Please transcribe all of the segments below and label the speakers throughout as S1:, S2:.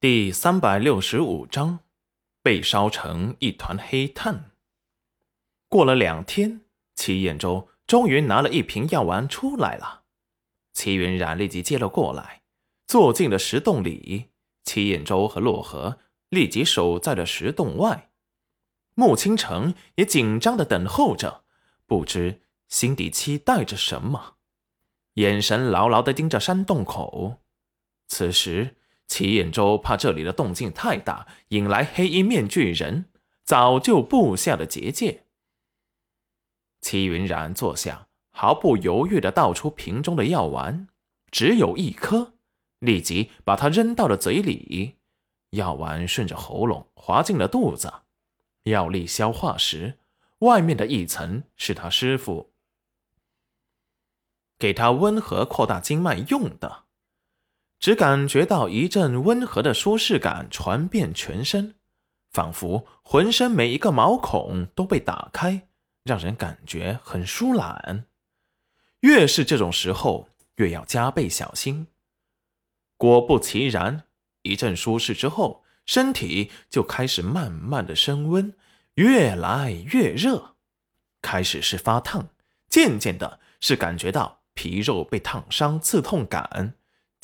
S1: 第三百六十五章，被烧成一团黑炭。过了两天，齐彦周终于拿了一瓶药丸出来了。齐云冉立即接了过来，坐进了石洞里。齐彦周和洛河立即守在了石洞外。穆青城也紧张的等候着，不知心底期待着什么，眼神牢牢的盯着山洞口。此时。齐彦周怕这里的动静太大，引来黑衣面具人，早就布下了结界。齐云然坐下，毫不犹豫地倒出瓶中的药丸，只有一颗，立即把它扔到了嘴里。药丸顺着喉咙滑进了肚子，药力消化时，外面的一层是他师傅给他温和扩大经脉用的。只感觉到一阵温和的舒适感传遍全身，仿佛浑身每一个毛孔都被打开，让人感觉很舒懒。越是这种时候，越要加倍小心。果不其然，一阵舒适之后，身体就开始慢慢的升温，越来越热。开始是发烫，渐渐的是感觉到皮肉被烫伤、刺痛感。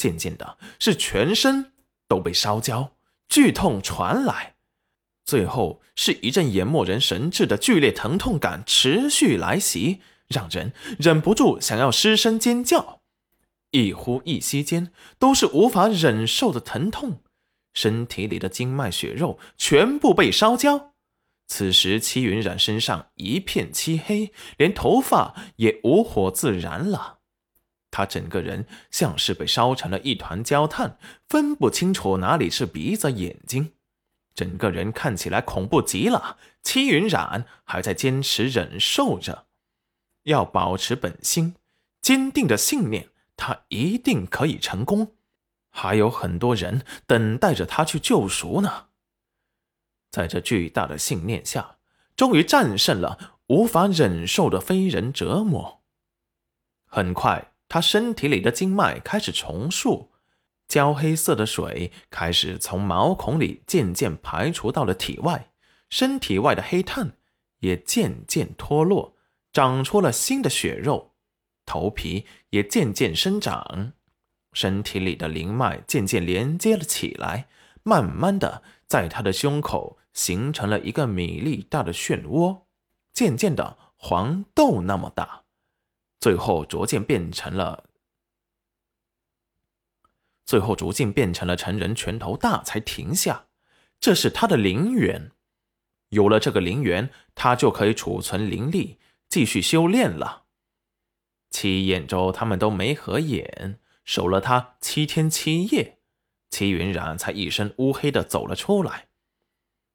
S1: 渐渐的，是全身都被烧焦，剧痛传来，最后是一阵淹没人神智的剧烈疼痛感持续来袭，让人忍不住想要失声尖叫。一呼一吸间都是无法忍受的疼痛，身体里的经脉血肉全部被烧焦。此时，戚云染身上一片漆黑，连头发也无火自燃了。他整个人像是被烧成了一团焦炭，分不清楚哪里是鼻子眼睛，整个人看起来恐怖极了。戚云染还在坚持忍受着，要保持本心，坚定的信念，他一定可以成功。还有很多人等待着他去救赎呢。在这巨大的信念下，终于战胜了无法忍受的非人折磨。很快。他身体里的经脉开始重塑，焦黑色的水开始从毛孔里渐渐排除到了体外，身体外的黑炭也渐渐脱落，长出了新的血肉，头皮也渐渐生长，身体里的灵脉渐渐连接了起来，慢慢的在他的胸口形成了一个米粒大的漩涡，渐渐的黄豆那么大。最后逐渐变成了，最后逐渐变成了成人拳头大才停下。这是他的灵元，有了这个灵元，他就可以储存灵力，继续修炼了。七燕州他们都没合眼，守了他七天七夜，齐云染才一身乌黑的走了出来。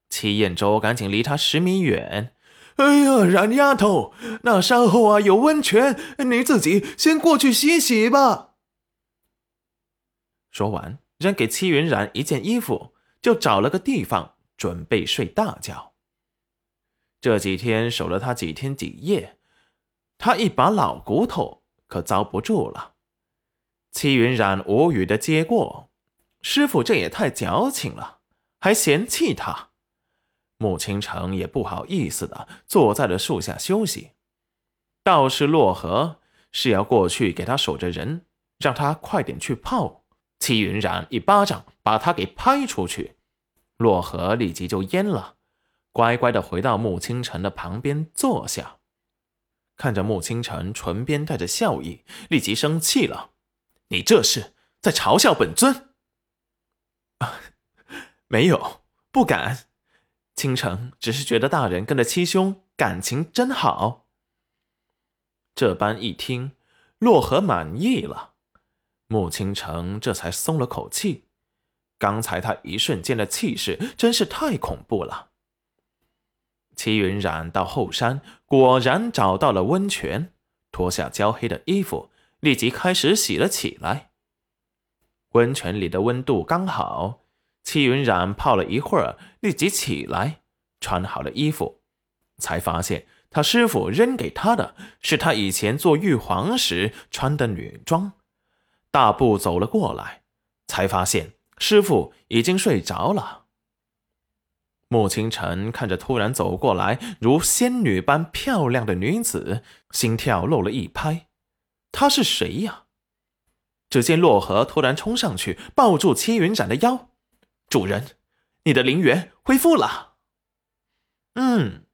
S1: 七燕州赶紧离他十米远。
S2: 哎呀，冉丫头，那山后啊有温泉，你自己先过去洗洗吧。
S1: 说完，扔给戚云染一件衣服，就找了个地方准备睡大觉。这几天守了他几天几夜，他一把老骨头可遭不住了。戚云染无语的接过，师傅这也太矫情了，还嫌弃他。穆青城也不好意思的坐在了树下休息，道士洛河是要过去给他守着人，让他快点去泡。戚云染一巴掌把他给拍出去，洛河立即就蔫了，乖乖的回到穆青城的旁边坐下，看着穆青城唇边带着笑意，立即生气了：“你这是在嘲笑本尊？”“
S2: 啊，没有，不敢。”
S1: 倾城只是觉得大人跟着七兄感情真好。这般一听，洛河满意了，穆倾城这才松了口气。刚才他一瞬间的气势真是太恐怖了。齐云染到后山，果然找到了温泉，脱下焦黑的衣服，立即开始洗了起来。温泉里的温度刚好。戚云染泡了一会儿，立即起来，穿好了衣服，才发现他师傅扔给他的是他以前做玉皇时穿的女装。大步走了过来，才发现师傅已经睡着了。穆清晨看着突然走过来如仙女般漂亮的女子，心跳漏了一拍。她是谁呀？只见洛河突然冲上去，抱住戚云展的腰：“主人，你的灵元恢复了。”嗯。